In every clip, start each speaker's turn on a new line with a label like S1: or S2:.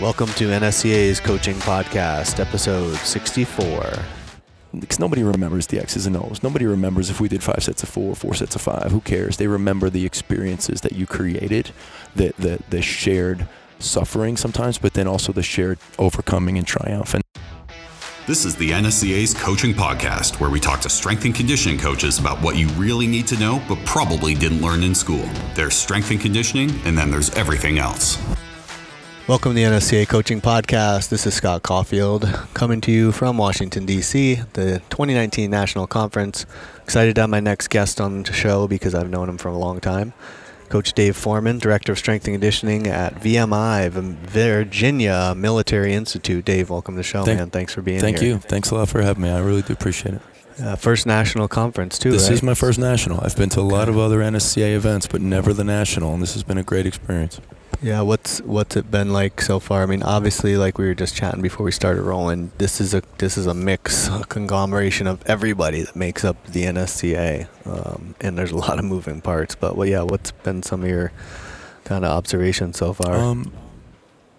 S1: Welcome to NSCA's Coaching Podcast, episode 64.
S2: Because nobody remembers the X's and O's. Nobody remembers if we did five sets of four, four sets of five. Who cares? They remember the experiences that you created, the the, the shared suffering sometimes, but then also the shared overcoming and triumph. And
S3: This is the NSCA's Coaching Podcast, where we talk to strength and conditioning coaches about what you really need to know, but probably didn't learn in school. There's strength and conditioning, and then there's everything else.
S1: Welcome to the NSCA Coaching Podcast. This is Scott Caulfield coming to you from Washington, D.C., the 2019 National Conference. Excited to have my next guest on the show because I've known him for a long time. Coach Dave Foreman, Director of Strength and Conditioning at VMI, Virginia Military Institute. Dave, welcome to the show,
S2: Thank-
S1: man. Thanks for being
S2: thank
S1: here.
S2: Thank you. Thanks a lot for having me. I really do appreciate it.
S1: Uh, first national conference, too,
S2: This
S1: right?
S2: is my first national. I've been to a lot of other NSCA events, but never the national, and this has been a great experience.
S1: Yeah, what's what's it been like so far? I mean, obviously, like we were just chatting before we started rolling, this is a this is a mix, a conglomeration of everybody that makes up the NSCA, um, and there's a lot of moving parts. But well, yeah, what's been some of your kind of observations so far?
S2: Um,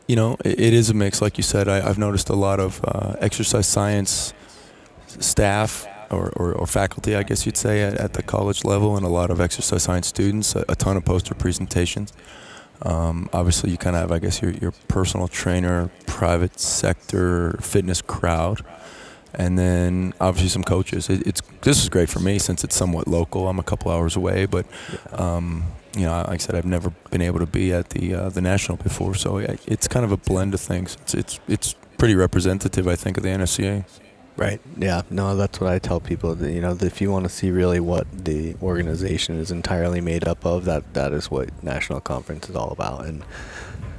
S2: you know, it, it is a mix. Like you said, I, I've noticed a lot of uh, exercise science staff or, or, or faculty, I guess you'd say, at, at the college level, and a lot of exercise science students, a, a ton of poster presentations. Um, obviously, you kind of have, I guess, your, your personal trainer, private sector, fitness crowd. And then obviously some coaches. It, it's this is great for me since it's somewhat local. I'm a couple hours away, but um, you know, like I said, I've never been able to be at the uh, the national before, so it's kind of a blend of things. It's it's it's pretty representative, I think, of the NSCA.
S1: Right. Yeah. No, that's what I tell people. That, you know, if you want to see really what the organization is entirely made up of, that that is what national conference is all about. And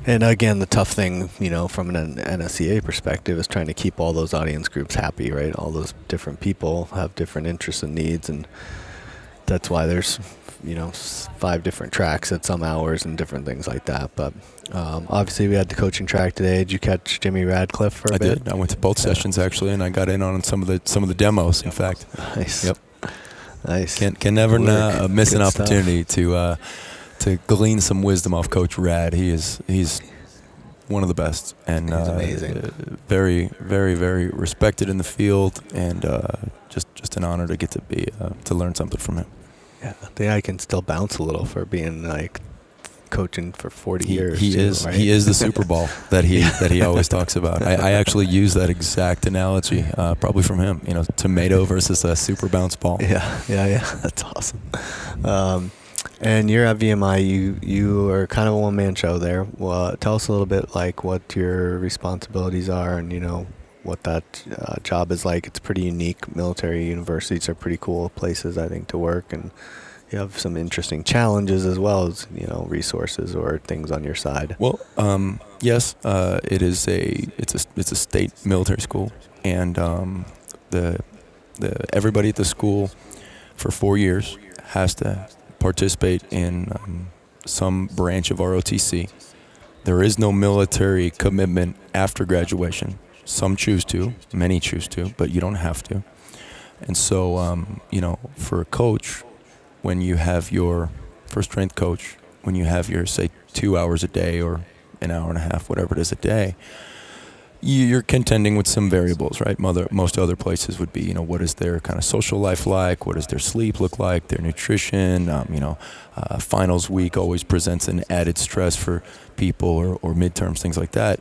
S1: and again, the tough thing, you know, from an NSCA perspective, is trying to keep all those audience groups happy. Right. All those different people have different interests and needs, and that's why there's you know five different tracks at some hours and different things like that. But um, obviously, we had the coaching track today. Did you catch Jimmy Radcliffe for a
S2: I
S1: bit?
S2: I did. I went to both
S1: Yeah.
S2: sessions actually, and I got in on some of the some of the demos. In fact,
S1: Nice.
S2: Yep.
S1: Nice.
S2: can can never na- uh, miss an
S1: Good stuff.
S2: opportunity to uh, to glean some wisdom off Coach Rad. He is he's one of the best and uh,
S1: amazing.
S2: very very very respected in the field, and uh, just just an honor to get to be uh, to learn something from him.
S1: Yeah, I think I can still bounce a little for being like coaching for 40
S2: He,
S1: years.
S2: he
S1: too,
S2: is
S1: right?
S2: he is the Super Bowl that he that he always talks about. I, I actually use that exact analogy, uh, probably from him. You know, tomato versus a super bounce ball.
S1: Yeah, yeah, yeah. That's awesome. Um, and you're at VMI. You you are kind of a one man show there. Well, tell us a little bit like what your responsibilities are, and you know what that uh, job is like. It's pretty unique. Military universities are pretty cool places, I think, to work, and you have some interesting challenges as well as you know resources or things on your side.
S2: Well, um, yes, uh, it is a it's a it's a state military school, and um, the the everybody at the school for four years has to participate in um, some branch of ROTC. There is no military commitment after graduation. Some choose to, many choose to, but you don't have to. And so, um, you know, for a coach, when you have your first strength coach, when you have your say two hours a day or an hour and a half, whatever it is a day, you're contending with some variables, right? Mother, most other places would be, you know, what is their kind of social life like? What does their sleep look like? Their nutrition, um, you know, uh, finals week always presents an added stress for people or, or midterms, things like that.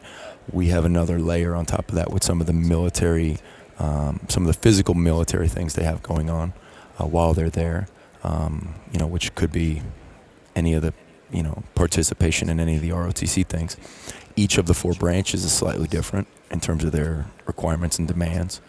S2: We have another layer on top of that with some of the military, um, some of the physical military things they have going on uh, while they're there, um, you know, which could be any of the, you know, participation in any of the ROTC things. Each of the four branches is slightly different in terms of their requirements and demands.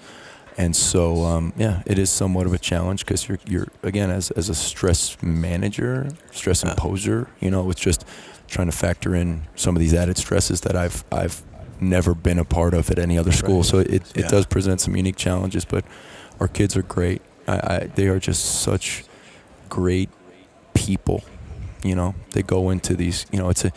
S2: And so, um, yeah, it is somewhat of a challenge because you're, you're again, as, as a stress manager, stress imposer, you know, it's just trying to factor in some of these added stresses that I've, I've never been a part of at any other school.
S1: Right.
S2: So it, it
S1: Yeah.
S2: does present some unique challenges, but our kids are great. I, I, they are just such great people. You know, they go into these. You know, it's a.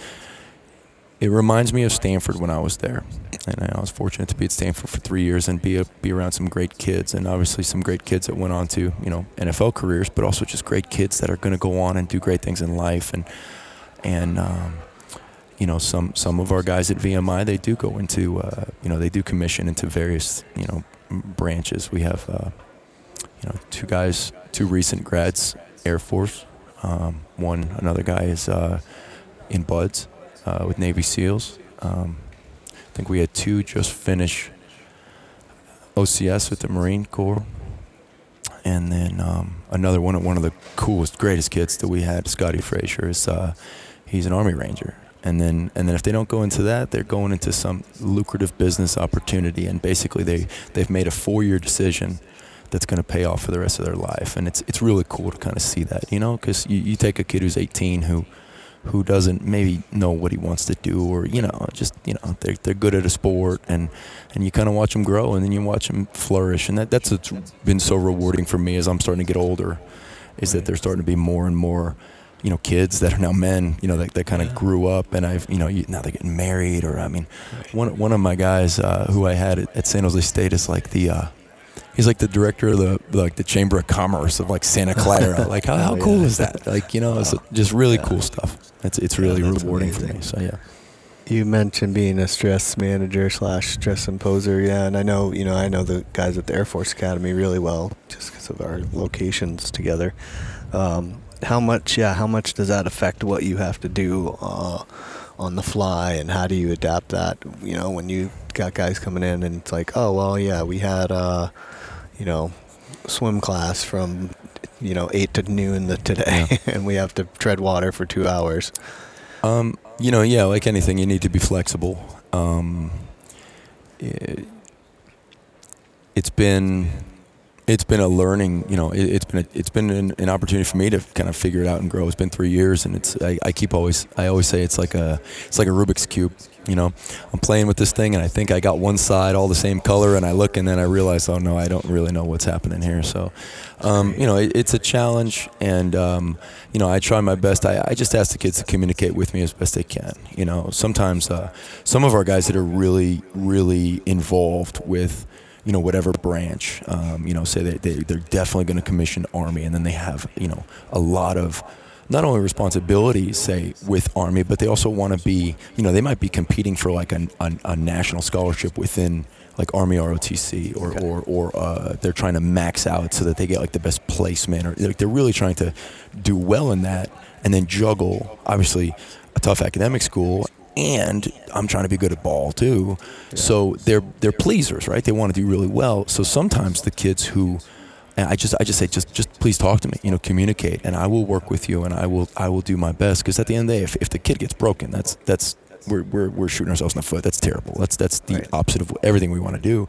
S2: It reminds me of Stanford when I was there, and I was fortunate to be at Stanford for three years and be a, be around some great kids, and obviously some great kids that went on to you know NFL careers, but also just great kids that are going to go on and do great things in life, and and um, you know, some some of our guys at VMI they do go into uh, you know they do commission into various you know branches. We have uh, you know two guys, two recent grads, Air Force. Um, one another guy is uh, in BUD/S uh, with Navy SEALs. Um, I think we had two just finish OCS with the Marine Corps and then um, another one, one of the coolest, greatest kids that we had, Scotty Frazier, is uh, he's an Army Ranger. And then, and then if they don't go into that, they're going into some lucrative business opportunity. And basically, they they've made a four-year decision that's going to pay off for the rest of their life. And it's it's really cool to kind of see that, you know, because you, you take a kid who's 18 who who doesn't maybe know what he wants to do or you know just you know they're, they're good at a sport and and you kind of watch them grow and then you watch them flourish and that that's what's been so rewarding for me as I'm starting to get older is that they're starting to be more and more you know kids that are now men you know that, that kind of yeah. grew up and I've you know now they're getting married or I mean one one of my guys uh, who I had at, at San Jose State is like the uh, he's like the director of the like the Chamber of Commerce of like Santa Clara. like how, how oh, cool yeah. is that? Like you know, it's just really yeah. cool stuff. It's it's really yeah, rewarding amazing. for me. So yeah.
S1: You mentioned being a stress manager slash stress imposer, yeah, and I know you know I know the guys at the Air Force Academy really well just because of our locations together. Um, how much, yeah, how much does that affect what you have to do uh, on the fly, and how do you adapt that? You know, when you got guys coming in and it's like, oh well, yeah, we had. Uh, you know, swim class from, you know, eight to noon the, today, yeah. and we have to tread water for two hours.
S2: Um, you know, yeah, like anything, you need to be flexible. Um, it, has been it's been a learning, you know, it, has been a, it's been an, an, opportunity for me to kind of figure it out and grow. It's been three years, and it's I, I, keep always I always say it's like a it's like a Rubik's cube. You know, I'm playing with this thing, and I think I got one side all the same color, and I look, and then I realize, oh no, I don't really know what's happening here. So, um, you know, it, it's a challenge, and um, you know, I try my best. I, I just ask the kids to communicate with me as best they can. You know, sometimes uh, some of our guys that are really really involved with you know whatever branch um, you know say they, they they're definitely going to commission army and then they have you know a lot of not only responsibilities say with army but they also want to be you know they might be competing for like a, a, a national scholarship within like army ROTC or okay. or, or uh, they're trying to max out so that they get like the best placement or like they're really trying to do well in that and then juggle obviously a tough academic school and I'm trying to be good at ball too. Yeah. So they're they're pleasers, right? They want to do really well. So sometimes the kids who I just I just say just just please talk to me, you know, communicate, and I will work with you, and I will I will do my best. Because at the end of the day, if, if the kid gets broken, that's that's we're, we're we're shooting ourselves in the foot. That's terrible. That's that's the right. opposite of everything we want to do.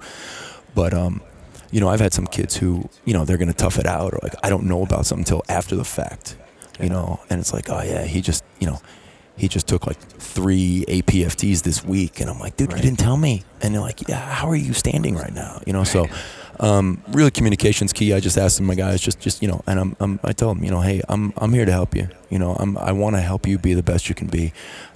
S2: But um, you know, I've had some kids who you know they're gonna tough it out, or like I don't know about something until after the fact, you know, and it's like oh yeah, he just you know he just took like three APFTs this week, and I'm like, dude, right. you didn't tell me. And they're like, yeah, how are you standing right now? You know, right. so um, really communication's key. I just asked my guys, just just you know, and I'm, I'm I tell them, you know, hey, I'm I'm here to help you. You know, I'm I want to help you be the best you can be,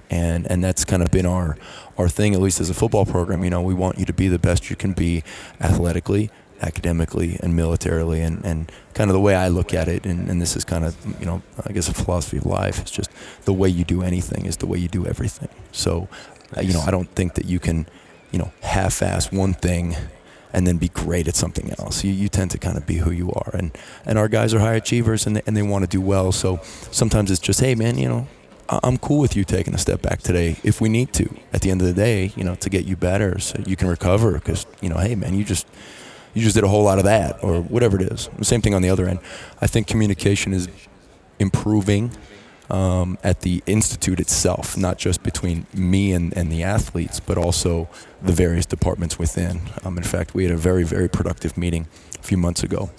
S2: and and that's kind of been our our thing, at least as a football program. You know, we want you to be the best you can be athletically, academically and militarily and, and kind of the way I look at it and, and this is kind of you know I guess a philosophy of life it's just the way you do anything is the way you do everything so nice. uh, you know I don't think that you can you know half-ass one thing and then be great at something else you, you tend to kind of be who you are and and our guys are high achievers and they, and they want to do well so sometimes it's just hey man you know I'm cool with you taking a step back today if we need to. At the end of the day, you know, to get you better so you can recover. Because you know, hey man, you just you just did a whole lot of that or whatever it is. Same thing on the other end. I think communication is improving um, at the institute itself, not just between me and, and the athletes, but also the various departments within. Um, in fact, we had a very, very productive meeting a few months ago.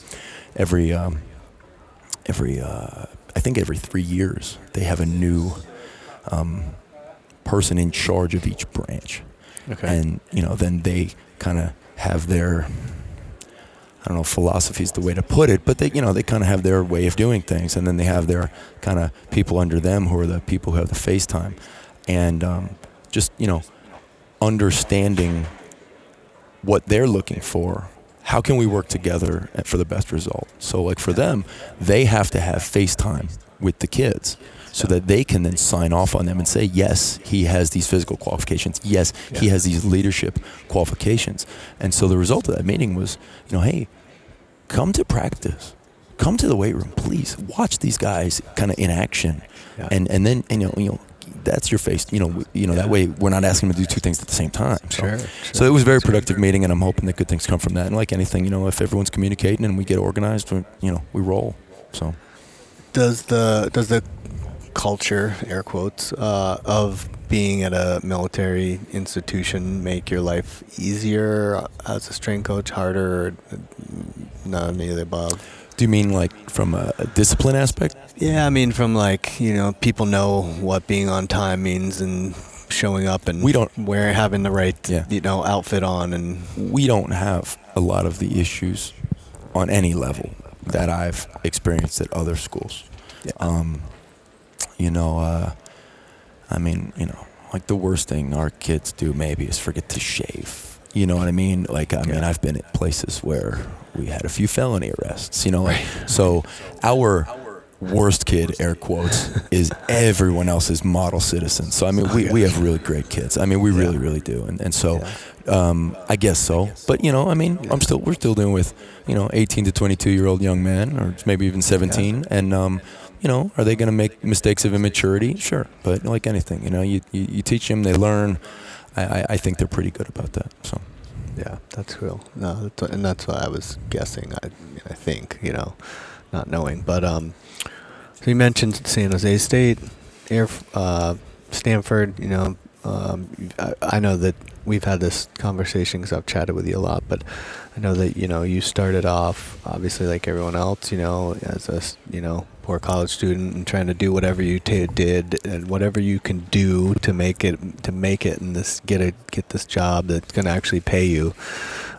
S2: Every, um, every uh, I think every three years, they have a new um, person in charge of each branch. Okay. And, you know, then they kind of have their I don't know, philosophy is the way to put it, but they, you know, they kind of have their way of doing things, and then they have their kind of people under them who are the people who have the FaceTime, and um, just you know, understanding what they're looking for. How can we work together for the best result? So, like for them, they have to have FaceTime with the kids so that they can then sign off on them and say, yes, he has these physical qualifications. Yes, he has these leadership qualifications. And so the result of that meeting was, you know, hey, come to practice. Come to the weight room, please. Watch these guys kind of in action,
S1: Yeah.
S2: and and then and, you know you know that's your face. You know you know that way we're not asking them to do two things at the same time. So,
S1: Sure,
S2: so it was a very productive meeting, and I'm hoping that good things come from that. And like anything, you know, if everyone's communicating and we get organized, we, you know, we roll. So
S1: Does the does the culture, air quotes, uh, of being at a military institution make your life easier as a strength coach, harder, or none of the above?
S2: do you mean like from a, a discipline aspect?
S1: Yeah, I mean, from like you know, people know what being on time means and showing up and
S2: We don't-
S1: wearing having the right
S2: Yeah.
S1: you know outfit on and
S2: we don't have a lot of the issues on any level that I've experienced at other schools.
S1: Yeah.
S2: Um, you know, uh, I mean, you know, like the worst thing our kids do maybe is forget to shave. You know what I mean? Like, I mean,
S1: Yeah.
S2: I've been at places where we had a few felony arrests. You know, like, so our worst kid, air quotes, is everyone else's model citizen. So I mean, we, we have really great kids. I mean, we really, really do. And and so, um, I guess so. But you know, I mean, I'm still we're still dealing with you know 18 to 22 year old young men, or maybe even 17, and um, you know, are they going to make mistakes of immaturity? Sure, but like anything, you know, you you, you teach them, they learn. I, I, I think they're pretty good about that. So
S1: Yeah, that's cool. No, that's what, and that's what I was guessing. I, I think you know, not knowing. But um, so you mentioned San Jose State, Air, uh, Stanford. You know, um, I, I know that we've had this conversation because I've chatted with you a lot. But I know that you know you started off obviously like everyone else. You know, as a you know poor college student and trying to do whatever you ta did and whatever you can do to make it to make it and this get a get this job that's going to actually pay you.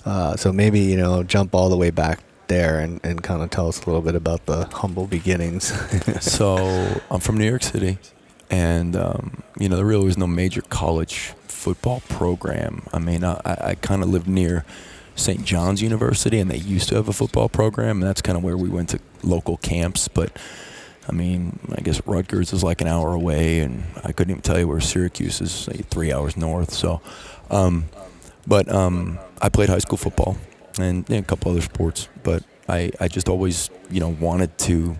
S1: Uh, so maybe you know jump all the way back there and, and kind of tell us a little bit about the humble beginnings.
S2: so I'm from New York City, and um, you know there really was no major college football program. I mean, I, I kind of lived near St. John's University, and they used to have a football program, and that's kind of where we went to local camps. But I mean, I guess Rutgers is like an hour away, and I couldn't even tell you where Syracuse is, three hours north. So, um, but um, I played high school football and a couple other sports, but I, I just always, you know, wanted to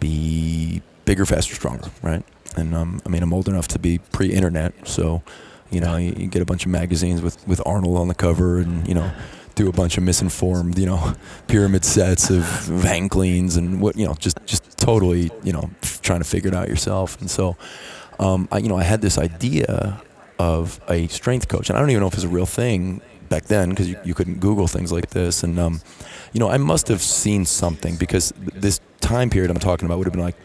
S2: be bigger, faster, stronger, right? And um, I mean, I'm old enough to be pre-internet, so you know, you, you get a bunch of magazines with with Arnold on the cover, and you know, do a bunch of misinformed, you know, pyramid sets of, of cleans and what, you know, just just totally, you know, trying to figure it out yourself. And so, um, I, you know, I had this idea of a strength coach, and I don't even know if it's a real thing back then because you, you couldn't Google things like this. And um, you know, I must have seen something because th- this time period I'm talking about would have been like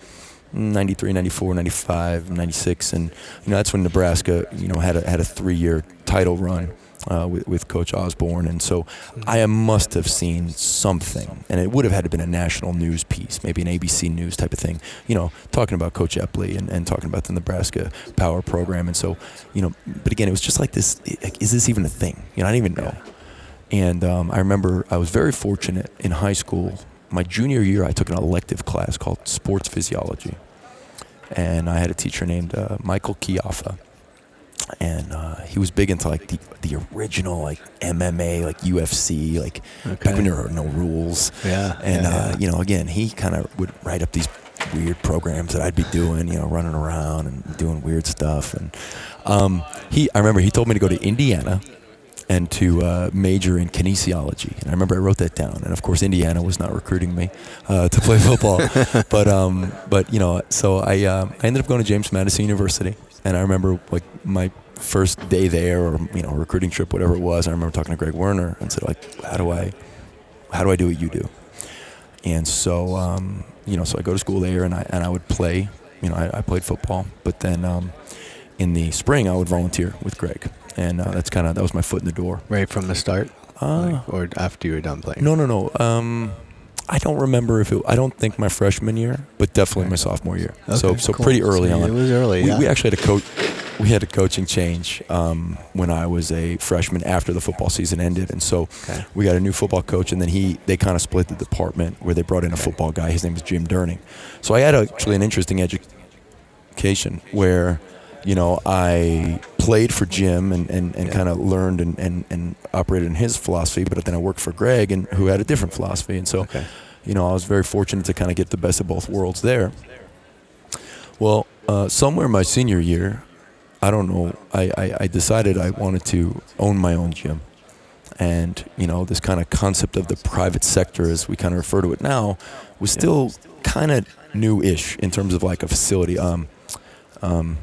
S2: 93, 94, 95, 96, and you know that's when Nebraska, you know, had a had a three-year title run uh, with, with Coach Osborne, and so I must have seen something, and it would have had to been a national news piece, maybe an ABC News type of thing, you know, talking about Coach Epley and, and talking about the Nebraska Power Program, and so, you know, but again, it was just like this: is this even a thing? You know, I didn't even know. And um, I remember I was very fortunate in high school. My junior year, I took an elective class called sports physiology, and I had a teacher named uh, Michael Chiaffa, and uh, he was big into like the, the original like MMA, like UFC, like back when there were no rules.
S1: Yeah,
S2: And
S1: yeah,
S2: uh,
S1: yeah.
S2: you know, again, he kind of would write up these weird programs that I'd be doing, you know, running around and doing weird stuff. And um, he, I remember he told me to go to Indiana and to uh, major in kinesiology. And I remember I wrote that down. And of course, Indiana was not recruiting me uh, to play football. but um, but you know, so I um, I ended up going to James Madison University. And I remember like my first day there, or you know, recruiting trip, whatever it was. I remember talking to Greg Werner and said like, how do I, how do I do what you do? And so, um, you know, so I go to school there, and I and I would play. You know, I, I played football, but then um, in the spring I would volunteer with Greg, and uh, that's kind of that was my foot in the door.
S1: right from the start,
S2: Uh,
S1: like, or after you were done playing.
S2: no, no, no. Um, I don't remember if it. I don't think my freshman year, but definitely my sophomore year. so
S1: Okay,
S2: so
S1: cool.
S2: pretty early
S1: So
S2: on.
S1: It was early.
S2: we,
S1: yeah.
S2: we actually had a coach. We had a coaching change um, when I was a freshman after the football season ended, and so
S1: Okay.
S2: we got a new football coach, and then he they kind of split the department where they brought in a football guy. His name was Jim Durning. So I had actually an interesting edu- education where you know I played for Jim and, and, and
S1: Yeah.
S2: kind of learned and, and, and operated in his philosophy, but then I worked for Greg and who had a different philosophy, and so
S1: Okay.
S2: you know I was very fortunate to kind of get the best of both worlds there. Well, uh, somewhere my senior year, I don't know, I, I, I decided I wanted to own my own gym. And, you know, this kind of concept of the private sector, as we kind of refer to it now, was still kind of new ish in terms of like a facility. Um, um,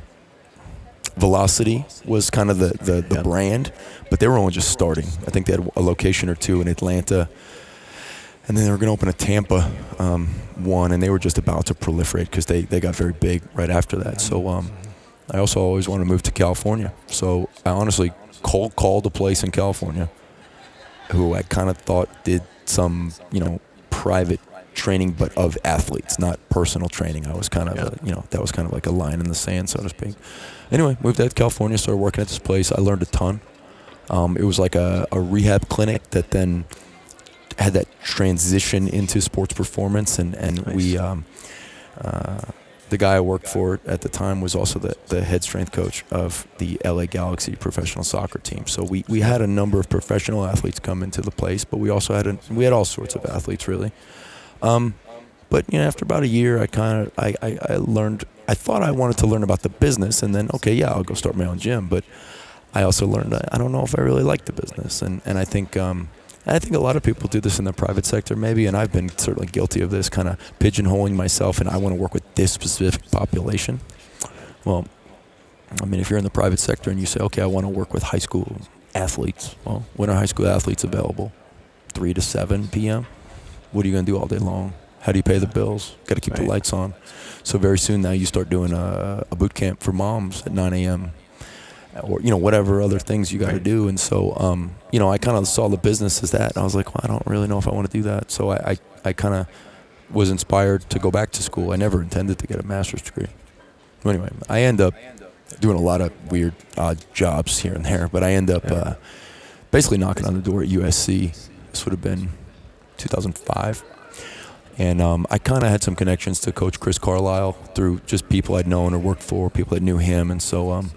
S2: Velocity was kind of the, the, the brand, but they were only just starting. I think they had a location or two in Atlanta, and then they were going to open a Tampa um, one, and they were just about to proliferate because they, they got very big right after that. So um, I also always wanted to move to California. So I honestly cold called a place in California who I kind of thought did some, you know, private training, but of athletes, not personal training. I was kind of,
S1: Yeah.
S2: a, you know, that was kind of like a line in the sand, so to speak. Anyway, moved out to California, started working at this place. I learned a ton. Um, it was like a, a rehab clinic that then had that transition into sports performance, and and
S1: Nice.
S2: we. Um, uh, the guy I worked for at the time was also the, the head strength coach of the LA Galaxy professional soccer team. So we, we had a number of professional athletes come into the place, but we also had a, we had all sorts of athletes really. Um, but you know, after about a year, I kind of I, I, I learned. I thought I wanted to learn about the business, and then okay, yeah, I'll go start my own gym. But I also learned I, don't know if I really like the business, and and I think um, I think a lot of people do this in the private sector, maybe, and I've been certainly guilty of this, kind of pigeonholing myself, and I want to work with this specific population. Well, I mean, if you're in the private sector and you say, okay, I want to work with high school athletes, well, when are high school athletes available? 3 to 7 p.m.? What are you going to do all day long? How do you pay the bills? Got to keep the lights on. So very soon now you start doing a, a boot camp for moms at 9 a.m. or you know whatever other things you got to
S1: Right.
S2: do. And so um, you know I kind of saw the business as that. And I was like, well, I don't really know if I want to do that. So I I, I kind of was inspired to go back to school. I never intended to get a master's degree. Anyway, I end up doing a lot of weird, odd jobs here and there, but I end up uh, basically knocking on the door at USC. This would have been 2005. And um, I kind of had some connections to Coach Chris Carlisle through just people I'd known or worked for, people that knew him. And so, um,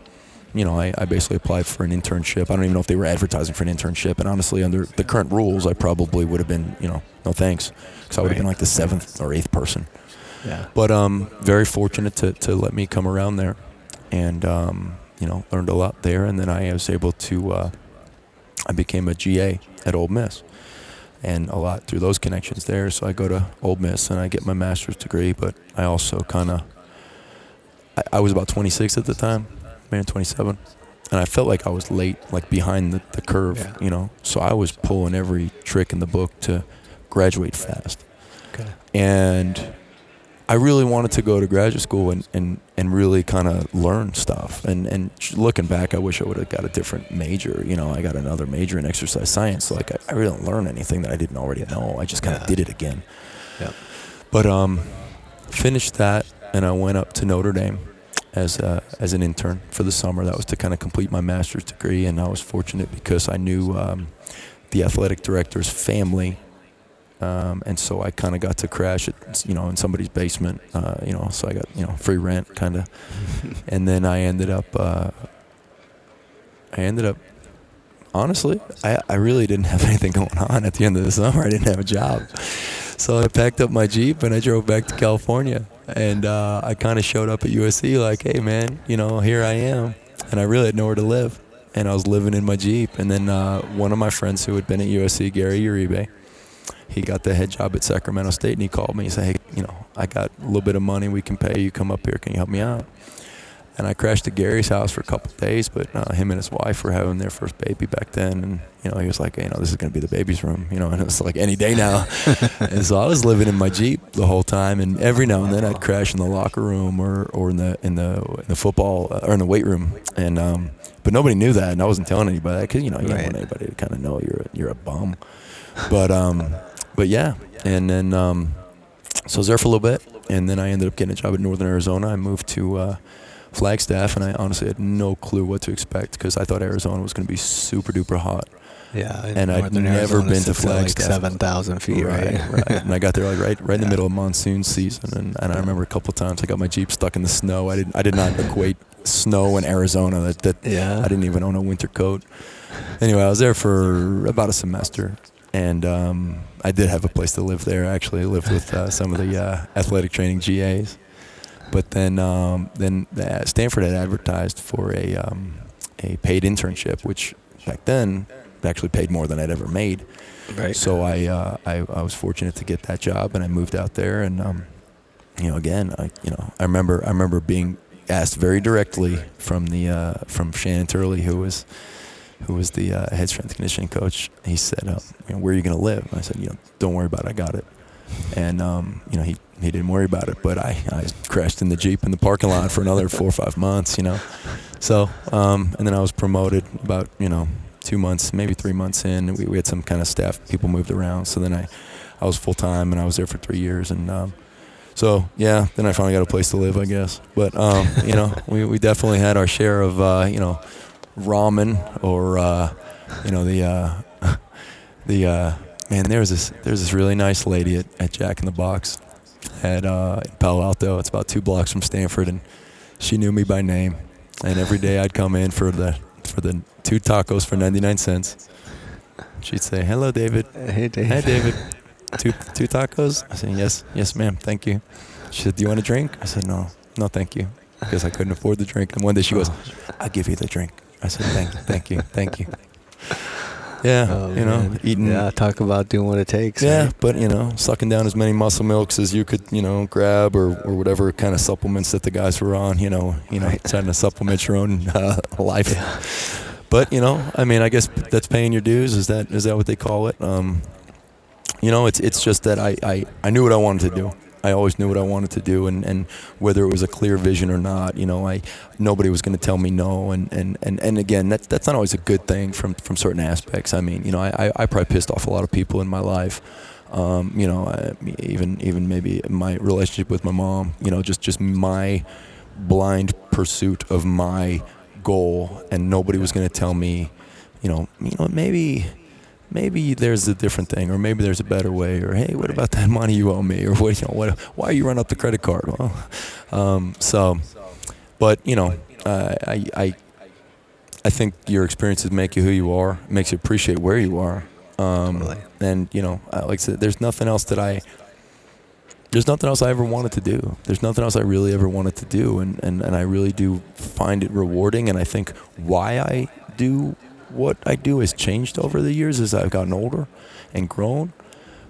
S2: you know, I, I basically applied for an internship. I don't even know if they were advertising for an internship. And honestly, under the current rules, I probably would have been, you know, no thanks. Because I would have
S1: Right.
S2: been like the seventh or eighth person.
S1: Yeah.
S2: But um, very fortunate to, to let me come around there, and um, you know learned a lot there. And then I was able to, uh, I became a GA at Ole Miss, and a lot through those connections there. So I go to Ole Miss and I get my master's degree. But I also kind of, I, I was about 26 at the time, maybe 27, and I felt like I was late, like behind the, the curve,
S1: Yeah.
S2: you know. So I was pulling every trick in the book to graduate fast
S1: Okay.
S2: and I really wanted to go to graduate school and, and, and really kind of learn stuff. And and looking back, I wish I would have got a different major. You know, I got another major in exercise science. So like I, I really didn't learn anything that I didn't already know. I just kind of
S1: Yeah.
S2: did it again.
S1: Yeah.
S2: But um, finished that, and I went up to Notre Dame as a, as an intern for the summer. That was to kind of complete my master's degree, and I was fortunate because I knew um, the athletic director's family um, and so I kind of got to crash at you know in somebody's basement, uh, you know. So I got you know free rent, kind of, and then I ended up, uh, I ended up, honestly, I I really didn't have anything going on at the end of the summer. I didn't have a job, so I packed up my jeep and I drove back to California, and uh, I kind of showed up at USC like, hey man, you know, here I am, and I really had nowhere to live, and I was living in my jeep, and then uh, one of my friends who had been at USC, Gary Uribe he got the head job at Sacramento State, and he called me. He said, "Hey, you know, I got a little bit of money we can pay you. Come up here. Can you help me out?" And I crashed at Gary's house for a couple of days, but uh, him and his wife were having their first baby back then, and you know, he was like, "You know, this is gonna be the baby's room," you know, and it was like any day now. and so I was living in my Jeep the whole time, and every now and then I'd crash in the locker room or, or in the in the in the football uh, or in the weight room, and um, but nobody knew that, and I wasn't telling anybody because you know you
S1: Right.
S2: don't want anybody to kind of know you're a, you're a bum, but um, but yeah, and then um, so I was there for a little bit, and then I ended up getting a job at Northern Arizona. I moved to uh, Flagstaff, and I honestly had no clue what to expect because I thought Arizona was going to be super duper hot.
S1: Yeah,
S2: And I'd never been to
S1: at, like
S2: Flagstaff.
S1: seven thousand feet, right?
S2: right. And I got there like right, right in the
S1: Yeah.
S2: middle of monsoon season, and, and I remember a couple times I got my Jeep stuck in the snow. I didn't, I did not equate snow in Arizona. That, that
S1: Yeah.
S2: I didn't even own a winter coat. Anyway, I was there for about a semester, and um, I did have a place to live there. Actually, I lived with uh, some of the uh, athletic training GAs. But then, um, then Stanford had advertised for a um, a paid internship, which back then actually paid more than I'd ever made.
S1: Right.
S2: So I, uh, I I was fortunate to get that job, and I moved out there. And um, you know, again, I you know, I remember I remember being asked very directly from the uh, from Shannon Turley, who was who was the uh, head strength conditioning coach. He said, uh, you know, "Where are you going to live?" And I said, "You know, don't worry about it. I got it." And um, you know, he he didn't worry about it, but I, I crashed in the jeep in the parking lot for another four or five months. You know, so um, and then I was promoted about you know two months, maybe three months in. We, we had some kind of staff people moved around, so then I I was full time and I was there for three years and. Um, so yeah, then I finally got a place to live, I guess. But um, you know, we, we definitely had our share of uh, you know ramen or uh, you know the uh, the uh, man. There was this there's this really nice lady at, at Jack in the Box at uh, in Palo Alto. It's about two blocks from Stanford, and she knew me by name. And every day I'd come in for the for the two tacos for 99 cents. She'd say, "Hello, David.
S1: Hey, Dave.
S2: Hey, David. Two two tacos?" I said, "Yes, yes, ma'am. Thank you." She said, "Do you want a drink?" I said, "No, no, thank you," because I couldn't afford the drink. And one day she goes, "I'll give you the drink." I said, "Thank you, thank you, thank you." Yeah,
S1: Oh,
S2: you know,
S1: man.
S2: eating.
S1: Yeah, talk about doing what it takes.
S2: Yeah, but you know, sucking down as many muscle milks as you could, you know, grab or, or whatever kind of supplements that the guys were on, you know, you know,
S1: Right.
S2: trying to supplement your own uh, life. But you know, I mean, I guess that's paying your dues. Is that is that what they call it? Um, you know, it's it's just that I, I, I knew what I wanted to do. I always knew what I wanted to do, and, and whether it was a clear vision or not, you know, I nobody was going to tell me no, and, and, and, and again, that's that's not always a good thing from from certain aspects. I mean, you know, I, I, probably pissed off a lot of people in my life. Um, you know, I, even even maybe my relationship with my mom. You know, just just my blind pursuit of my goal, and nobody was going to tell me, you know, you know, maybe maybe there's a different thing, or maybe there's a better way, or hey, what about that money you owe me, or what, you know, what, why are you running up the credit card? Well, um, so, but you know, uh, I, I, I think your experiences make you who you are, makes you appreciate where you are, um, and you know, like I said, there's nothing else that I. There's nothing else I ever wanted to do. There's nothing else I really ever wanted to do, and, and, and I really do find it rewarding. And I think why I do what I do has changed over the years as I've gotten older and grown.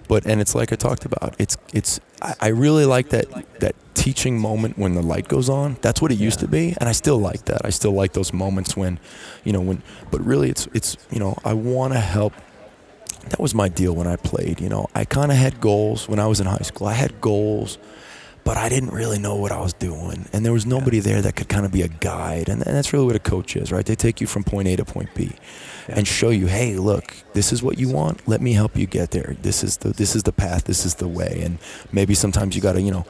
S2: But and it's like I talked about. It's it's I, I really like that that teaching moment when the light goes on. That's what it used to be, and I still like that. I still like those moments when, you know, when. But really, it's it's you know I want to help. That was my deal when I played. You know, I kind of had goals when I was in high school. I had goals, but I didn't really know what I was doing, and there was nobody there that could kind of be a guide. And, and that's really what a coach is, right? They take you from point A to point B, and show you, hey, look, this is what you want. Let me help you get there. This is the this is the path. This is the way. And maybe sometimes you got to, you know,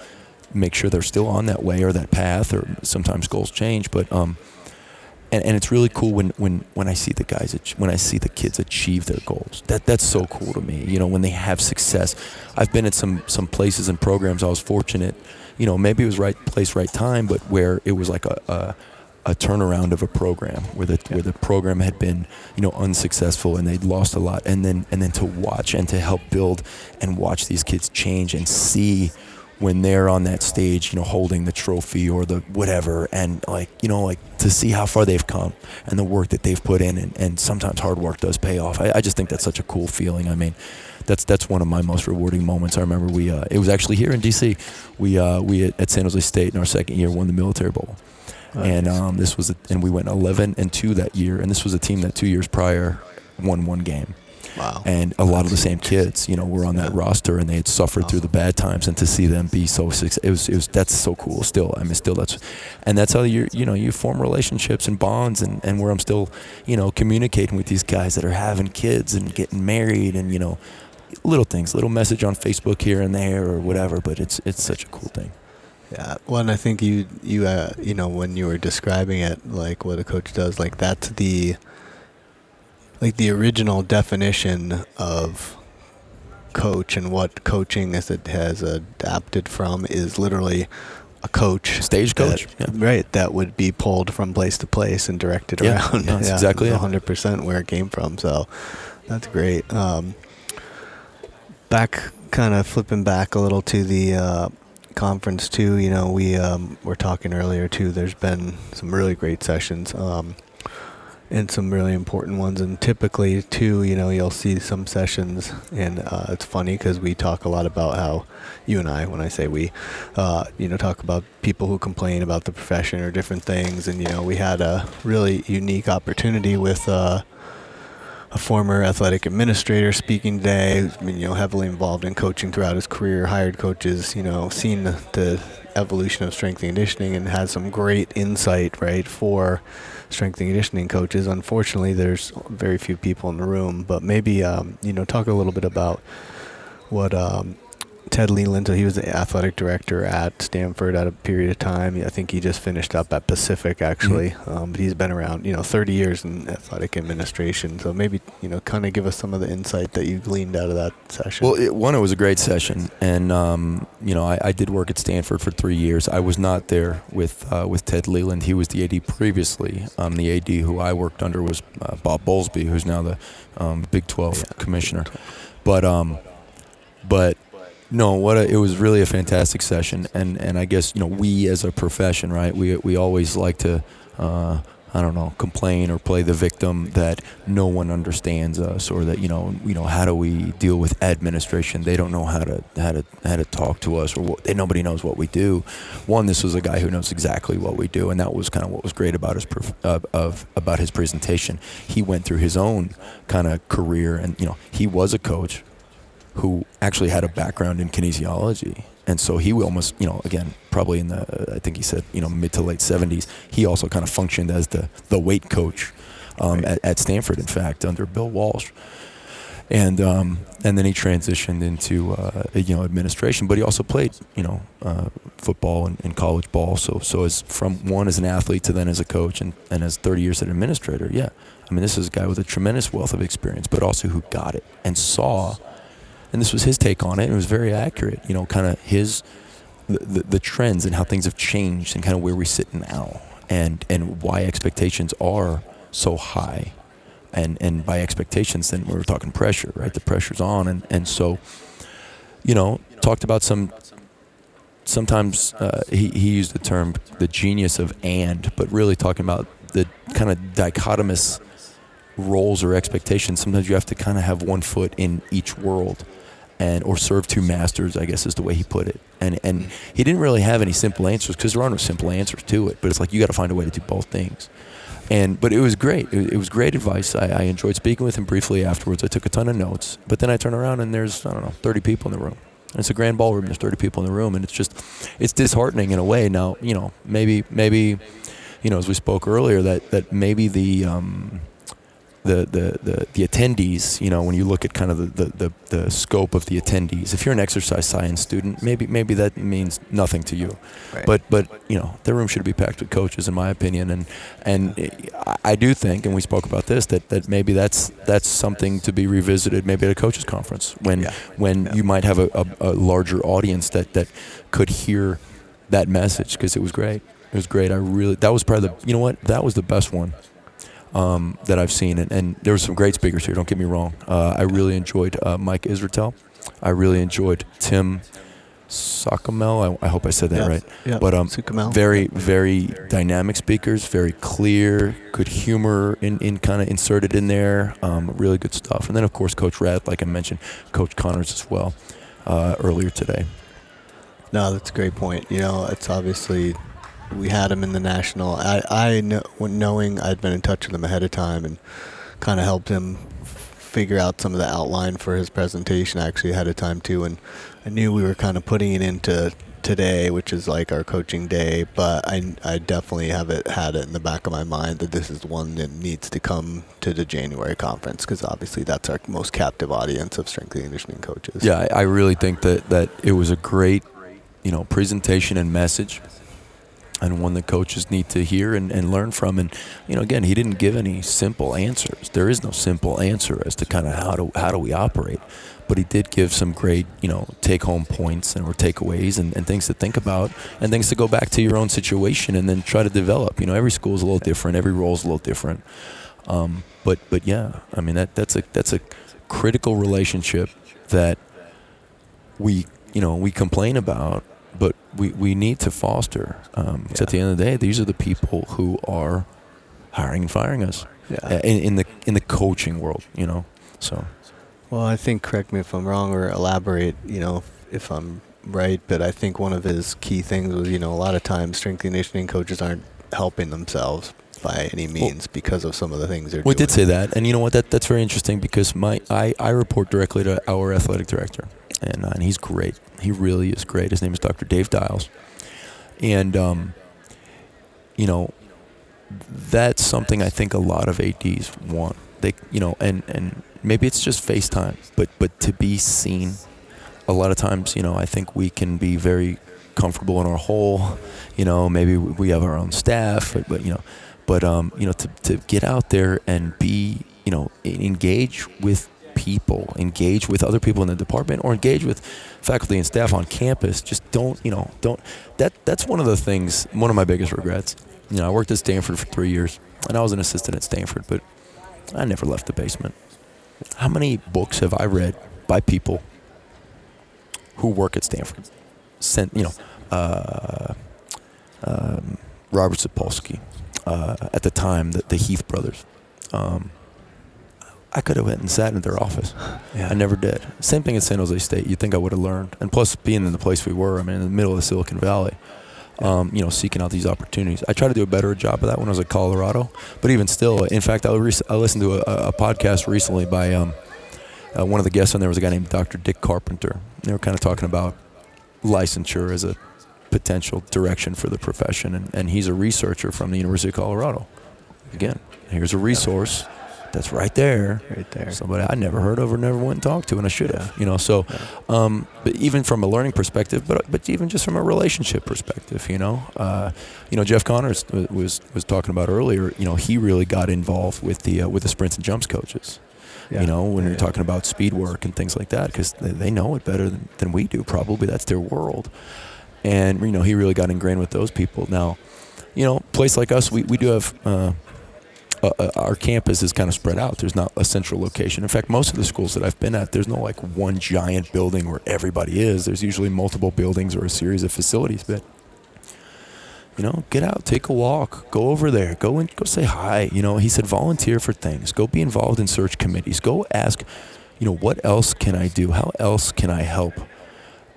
S2: make sure they're still on that way or that path. Or sometimes goals change, but um, and, and it's really cool when, when, when I see the guys when I see the kids achieve their goals. That that's so cool to me. You know, when they have success. I've been at some some places and programs. I was fortunate. You know, maybe it was right place, right time, but where it was like a. a a turnaround of a program where the where the program had been you know unsuccessful and they'd lost a lot and then and then to watch and to help build and watch these kids change and see when they're on that stage, you know, holding the trophy or the whatever, and like, you know, like to see how far they've come and the work that they've put in, and, and sometimes hard work does pay off. I, I just think that's such a cool feeling. I mean, that's that's one of my most rewarding moments. I remember we, uh, it was actually here in D.C. We uh, we at, at San Jose State in our second year won the Military Bowl, and um, this was a, and we went 11 and two that year, and this was a team that two years prior won one game
S1: Wow.
S2: and a lot of the same kids, you know, were on that
S1: Yeah.
S2: roster, and they had suffered through the bad times, and to see them be so successful, it was, it was that's so cool. Still, I mean, still that's, and that's how you you know you form relationships and bonds, and and where I'm still, you know, communicating with these guys that are having kids and getting married, and you know, little things, little message on Facebook here and there or whatever, but it's it's such a cool thing.
S1: Yeah. Well, and I think you you uh, you know when you were describing it, like what a coach does, like that's the like the original definition of coach and what coaching as it has adapted from is literally a coach
S2: Stage coach, yeah.
S1: right that would be pulled from place to place and directed
S2: Yeah,
S1: around.
S2: no, that's exactly
S1: 100% where it came from so that's great. Um, back kind of flipping back a little to the uh, conference too you know we um, were talking earlier too there's been some really great sessions. Um, and some really important ones. And typically too you know you'll see some sessions and uh, it's funny because we talk a lot about how you and i when i say we uh, you know talk about people who complain about the profession or different things. And you know we had a really unique opportunity with uh, a former athletic administrator speaking today. You know heavily involved in coaching throughout his career hired coaches you know seen the, the evolution of strength and conditioning and had some great insight right for strength and conditioning coaches. Unfortunately there's very few people in the room but maybe um, you know talk a little bit about what um, Ted Leland, so he was the athletic director at Stanford at a period of time. I think he just finished up at Pacific actually, um, but he's been around, you know, 30 years in athletic administration. So maybe, you know, kind of give us some of the insight that you gleaned out of that session.
S2: Well, it, one, it was a great session, and um, you know, I, I did work at Stanford for three years. I was not there with uh, with Ted Leland. He was the AD previously. Um, the AD who I worked under was uh, Bob Bowlesby, who's now the um, Big 12
S1: Yeah.
S2: commissioner. But um, but no, what a, it was really a fantastic session, and and I guess you know we as a profession, right? We we always like to. Uh, I don't know, complain or play the victim that no one understands us, or that you know, you know, how do we deal with administration? They don't know how to how to how to talk to us, or what, nobody knows what we do. One, this was a guy who knows exactly what we do, and that was kind of what was great about his uh, of about his presentation. He went through his own kind of career, and you know, he was a coach who actually had a background in kinesiology. And so he almost, you know, again, probably in the, I think he said, you know, mid to late 70s, he also kind of functioned as the, the weight coach um,
S1: Right.
S2: at, at Stanford, in fact, under Bill Walsh. And um, and then he transitioned into uh, you know administration, but he also played you know uh, football and, and college ball. So so as from one as an athlete to then as a coach and, and as 30 years as an administrator, yeah. I mean, this is a guy with a tremendous wealth of experience, but also who got it and saw and this was his take on it. It was very accurate. You know, kind of his the, the, the trends and how things have changed and kind of where we sit now and and why expectations are so high. And and by expectations, then we were talking pressure, right? The pressure's on, and and so, you know, talked about some. Sometimes uh, he he used the term the genius of and, but really talking about the kind of dichotomous roles or expectations. Sometimes you have to kind of have one foot in each world, and or serve two masters. I guess is the way he put it. And and he didn't really have any simple answers because there are no simple answers to it. But it's like you got to find a way to do both things. And but it was great. It, it was great advice. I, I enjoyed speaking with him briefly afterwards. I took a ton of notes. But then I turn around and there's I don't know 30 people in the room. And it's a grand ballroom. There's 30 people in the room, and it's just it's disheartening in a way. Now you know maybe maybe you know as we spoke earlier that that maybe the um, the, the, the, the attendees, you know, when you look at kind of the, the, the, the scope of the attendees, if you're an exercise science student, maybe maybe that means nothing to you.
S1: Right.
S2: But but you know, the room should be packed with coaches, in my opinion, and and I- I do think, and we spoke about this, that, that maybe that's that's something to be revisited, maybe at a coaches conference when
S1: Yeah.
S2: when
S1: Yeah.
S2: you might have a, a, a larger audience that that could hear that message because it was great. It was great. I really that was probably the you know what that was the best one um, that I've seen, and, and there were some great speakers here. Don't get me wrong. Uh, I really enjoyed uh, Mike Israetel. I really enjoyed Tim Sakamel. I, I hope I said that
S1: Yeah.
S2: right.
S1: Yeah.
S2: But um,
S1: Suchomel.
S2: very very dynamic speakers, very clear, good humor in, in kind of inserted in there. Um, really good stuff. And then of course Coach Rad, like I mentioned, Coach Connors as well uh, earlier today.
S1: No, that's a great point. You know, it's obviously we had him in the national. I, I know, knowing I'd been in touch with him ahead of time and kind of helped him figure out some of the outline for his presentation actually ahead of time too. And I knew we were kind of putting it into today, which is like our coaching day. But I, I definitely have it had it in the back of my mind that this is one that needs to come to the January conference because obviously that's our most captive audience of strength and conditioning coaches.
S2: Yeah, I, I really think that, that it was a great, you know, presentation and message. And one that coaches need to hear and, and learn from. And you know, again, he didn't give any simple answers. There is no simple answer as to kind of how do how do we operate. But he did give some great, you know, take home points and or takeaways and, and things to think about and things to go back to your own situation and then try to develop. You know, every school is a little different, every role is a little different. Um, but but yeah, I mean that that's a that's a critical relationship that we you know we complain about but we, we need to foster. Um, yeah. At the end of the day, these are the people who are hiring and firing us yeah. Uh, in, in the in the coaching world. You know, so.
S1: Well, I think correct me if I'm wrong or elaborate. You know, if I'm right, but I think one of his key things was you know a lot of times strength and conditioning coaches aren't helping themselves by any means well, because of some of the things they're
S2: we
S1: doing.
S2: did say that, and you know what? That that's very interesting because my I, I report directly to our athletic director, and, uh, and he's great. He really is great. His name is Dr. Dave Diles, and um, you know, that's something I think a lot of ads want. They, you know, and and maybe it's just FaceTime, but but to be seen. A lot of times, you know, I think we can be very comfortable in our hole. You know, maybe we have our own staff, but, but you know, but um, you know, to to get out there and be, you know, engage with people, engage with other people in the department, or engage with faculty and staff on campus. Just don't, you know, don't. That that's one of the things. One of my biggest regrets. You know, I worked at Stanford for three years, and I was an assistant at Stanford, but I never left the basement. How many books have I read by people who work at Stanford? Sent, you know, uh, um, Robert Sapolsky, uh, at the time, the, the Heath brothers. Um, I could have went and sat in their office. Yeah. I never did. Same thing at San Jose State. You'd think I would have learned. And plus, being in the place we were, I mean, in the middle of Silicon Valley, um, you know, seeking out these opportunities. I tried to do a better job of that when I was at Colorado. But even still, in fact, I, re- I listened to a, a, podcast recently by um, uh, one of the guests on there was a guy named Dr. Dick Carpenter. They were kind of talking about licensure as a potential direction for the profession. And, and he's a researcher from the University of Colorado. Again, here's a resource that's right there.
S1: Right there.
S2: Somebody I never heard of or never went and talked to, and I should have. You know, so, um, but even from a learning perspective, but but even just from a relationship perspective, you know, uh, you know, Jeff Connors was was talking about earlier. You know, he really got involved with the uh, with the sprints and jumps coaches. Yeah. You know, when yeah, you're talking about speed work and things like that, because they, they know it better than, than we do. Probably that's their world, and you know, he really got ingrained with those people. Now, you know, place like us, we we do have. Uh, uh, uh, our campus is kind of spread out. There's not a central location. In fact, most of the schools that I've been at, there's no like one giant building where everybody is. There's usually multiple buildings or a series of facilities. But you know, get out, take a walk, go over there, go and go say hi. You know, he said volunteer for things. Go be involved in search committees. Go ask, you know, what else can I do? How else can I help?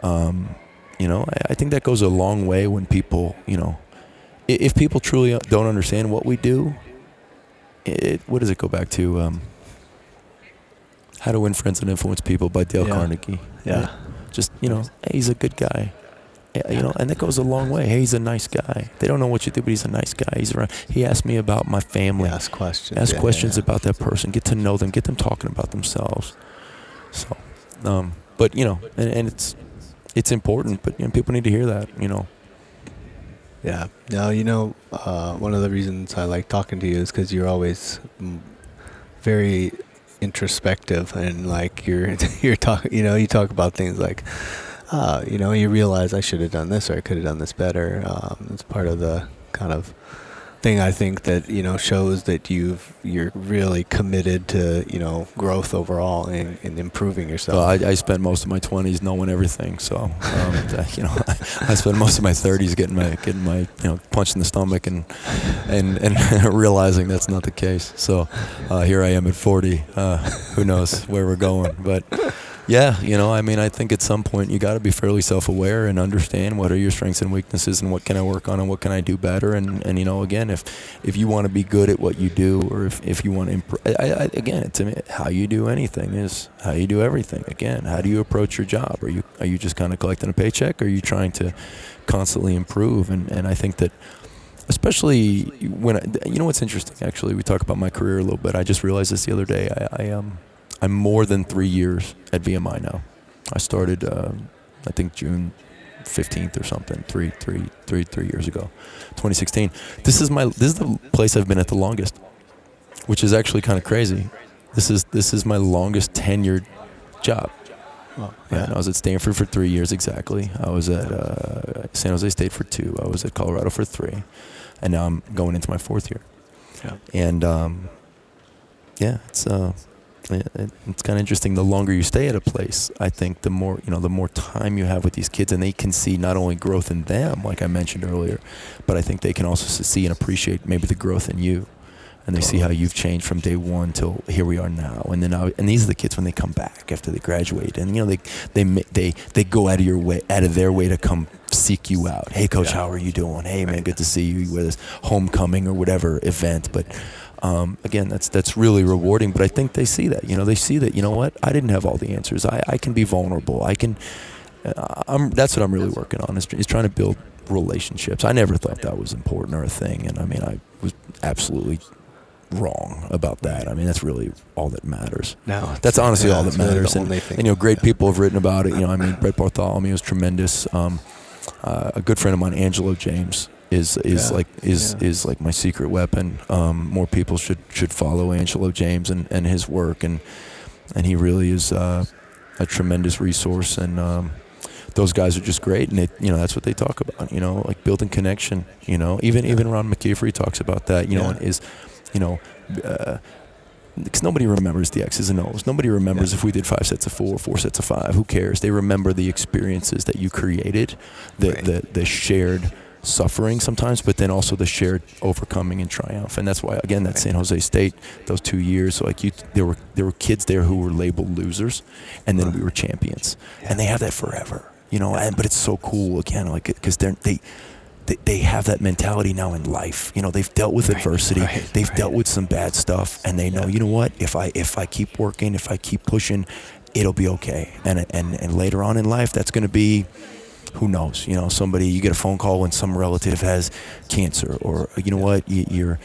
S2: Um, you know, I, I think that goes a long way when people, you know, if people truly don't understand what we do, it, what does it go back to? Um, How to Win Friends and Influence People by Dale
S1: yeah.
S2: Carnegie.
S1: Yeah.
S2: Just, you know, hey, he's a good guy. Yeah, You know, and that goes a long way. Hey, he's a nice guy. They don't know what you do, but he's a nice guy. He's around. He asked me about my family.
S1: Ask questions.
S2: Ask questions about that person. Get to know them. Get them talking about themselves. So, um, but you know, and, and it's it's important. But you know, people need to hear that. You know,
S1: yeah. Now, you know, uh, one of the reasons I like talking to you is because you're always very introspective and like you're you're talking. You know, you talk about things like, uh, you know, you realize I should have done this or I could have done this better. Um, it's part of the kind of thing I think that you know shows that you've you're really committed to you know growth overall and, and improving yourself.
S2: Well, I, I, spent most of my 20s knowing everything, so um, you know I, I, spent most of my 30s getting my getting my you know punch in the stomach and and and realizing that's not the case. So uh, here I am at 40. Uh, who knows where we're going, but yeah, you know, I mean, I think at some point you got to be fairly self-aware and understand what are your strengths and weaknesses and what can I work on and what can I do better. And, and you know, again, if if you want to be good at what you do, or if, if you want to improve, again, it's how you do anything is how you do everything. Again, how do you approach your job? Are you are you just kind of collecting a paycheck? Or are you trying to constantly improve? And and I think that especially when I, you know what's interesting. Actually, we talk about my career a little bit. I just realized this the other day. I, I um I'm more than three years at VMI now. I started, uh, I think June 15th or something, three, three, three, three years ago, 2016. This is my this is the place I've been at the longest, which is actually kind of crazy. This is this is my longest tenured job.
S1: Well,
S2: Yeah. I was at Stanford for three years exactly. I was at uh, San Jose State for two. I was at Colorado for three, and now I'm going into my fourth year.
S1: Yeah.
S2: And um, yeah, it's uh, it, it- it's kind of interesting. The longer you stay at a place, I think the more you know, the more time you have with these kids, and they can see not only growth in them, like I mentioned earlier, but I think they can also see and appreciate maybe the growth in you. And they see how you've changed from day one till here we are now. And then, I, and these are the kids when they come back after they graduate, and you know they they they they go out of your way, out of their way to come seek you out. Hey, coach,
S1: Yeah.
S2: how are you doing? Hey, man, good to see you. With this homecoming or whatever event, but um, again, that's that's really rewarding. But I think they see that. You know, they see that. You know what? I didn't have all the answers. I, I can be vulnerable. I can. Uh, I'm. That's what I'm really working on. Is, is trying to build relationships. I never thought that was important or a thing, and I mean, I was absolutely wrong about that. I mean, that's really all that matters.
S1: No,
S2: That's honestly
S1: yeah,
S2: all that
S1: it's really
S2: matters. and,
S1: thing.
S2: and, you know, great
S1: Yeah.
S2: people have written about it. You know, I mean, Brett Bartholomew is tremendous. Um, uh, a good friend of mine, Angelo James, is is
S1: Yeah,
S2: like is
S1: yeah.
S2: is like my secret weapon. Um, more people should should follow Angelo James and, and his work, and and he really is uh, a tremendous resource. And um, those guys are just great, and it, you know that's what they talk about. You know, like building connection. You know, even even Ron McKeefery talks about that. You know,
S1: Yeah.
S2: and is you know. Uh, because nobody remembers the X's and O's. Nobody remembers
S1: Yeah.
S2: if we did five sets of four, four sets of five. Who cares? They remember the experiences that you created, the
S1: Right.
S2: the, the shared suffering sometimes, but then also the shared overcoming and triumph. And that's why, again, that San Jose State, those two years, so like you, there were there were kids there who were labeled losers, and then we were champions, and they have that forever. You know, and but it's so cool again, like because they're they. They, they have that mentality now in life. You know, they've dealt with
S1: Right,
S2: adversity.
S1: right,
S2: they've
S1: right.
S2: dealt with some bad stuff, and they know, you know what? If I if I keep working, if I keep pushing, it'll be okay. And and and later on in life, that's going to be, who knows? You know, somebody you get a phone call when some relative has cancer, or you know what? You, you're,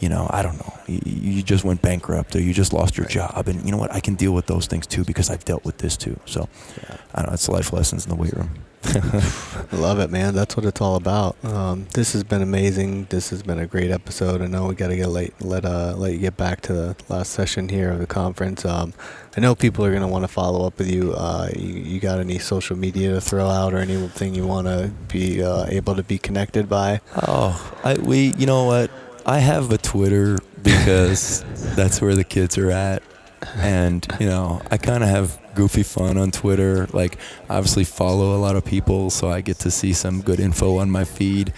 S2: you know, I don't know. You, you just went bankrupt, or you just lost your job, and you know what? I can deal with those things too because I've dealt with this too. So,
S1: Yeah.
S2: I don't know. It's life lessons in the weight room.
S1: Love it, man. That's what it's all about. Um, this has been amazing. This has been a great episode. I know we got to get late, let uh, let you get back to the last session here of the conference. Um, I know people are going to want to follow up with you. Uh, you. You got any social media to throw out or anything you want to be uh, able to be connected by?
S2: Oh, I we you know what? I have a Twitter because that's where the kids are at. And, you know, I kind of have goofy fun on Twitter. Like obviously follow a lot of people so I get to see some good info on my feed.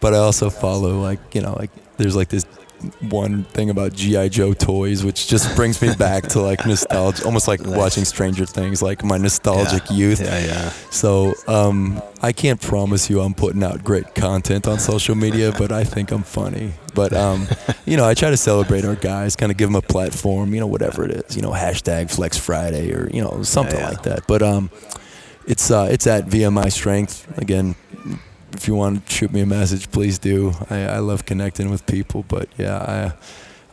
S2: But I also follow like, you know, like there's like this one thing about GI Joe toys, which just brings me back to like nostalgia, almost like
S1: Nice.
S2: watching Stranger Things, like my nostalgic youth.
S1: Yeah, yeah.
S2: So um, I can't promise you I'm putting out great content on social media, but I think I'm funny. But um, you know, I try to celebrate our guys, kind of give them a platform. You know, whatever it is. You know, hashtag Flex Friday or you know something
S1: Yeah, yeah.
S2: like that. But um, it's uh, it's at VMI Strength again. If you want to shoot me a message, please do. I, I love connecting with people, but yeah, I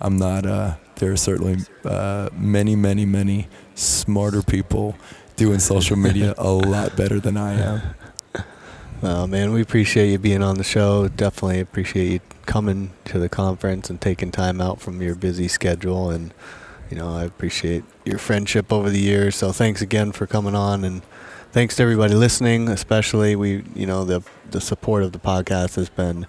S2: I'm not. Uh, there are certainly uh, many, many, many smarter people doing social media a lot better than I am.
S1: Well, man, we appreciate you being on the show. Definitely appreciate you coming to the conference and taking time out from your busy schedule. And, you know, I appreciate your friendship over the years. So thanks again for coming on. And thanks to everybody listening, especially we, you know, the, the support of the podcast has been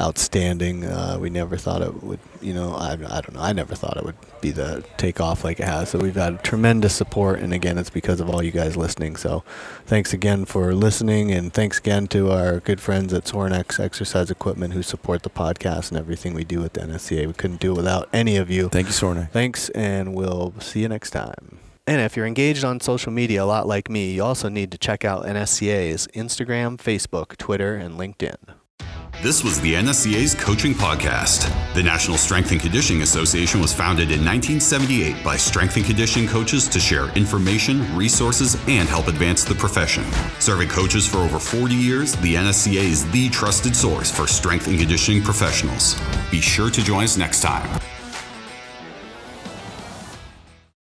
S1: outstanding. Uh, we never thought it would, you know, I, I don't know. I never thought it would be the takeoff like it has. So we've had tremendous support. And again, it's because of all you guys listening. So thanks again for listening. And thanks again to our good friends at Sorinex Exercise Equipment who support the podcast and everything we do at the NSCA. We couldn't do it without any of you.
S2: Thank you, Sorna.
S1: Thanks, and we'll see you next time. And if you're engaged on social media a lot like me, you also need to check out NSCA's Instagram, Facebook, Twitter, and LinkedIn.
S3: This was the NSCA's Coaching Podcast. The National Strength and Conditioning Association was founded in 1978 by strength and conditioning coaches to share information, resources, and help advance the profession. Serving coaches for over 40 years, the NSCA is the trusted source for strength and conditioning professionals. Be sure to join us next time.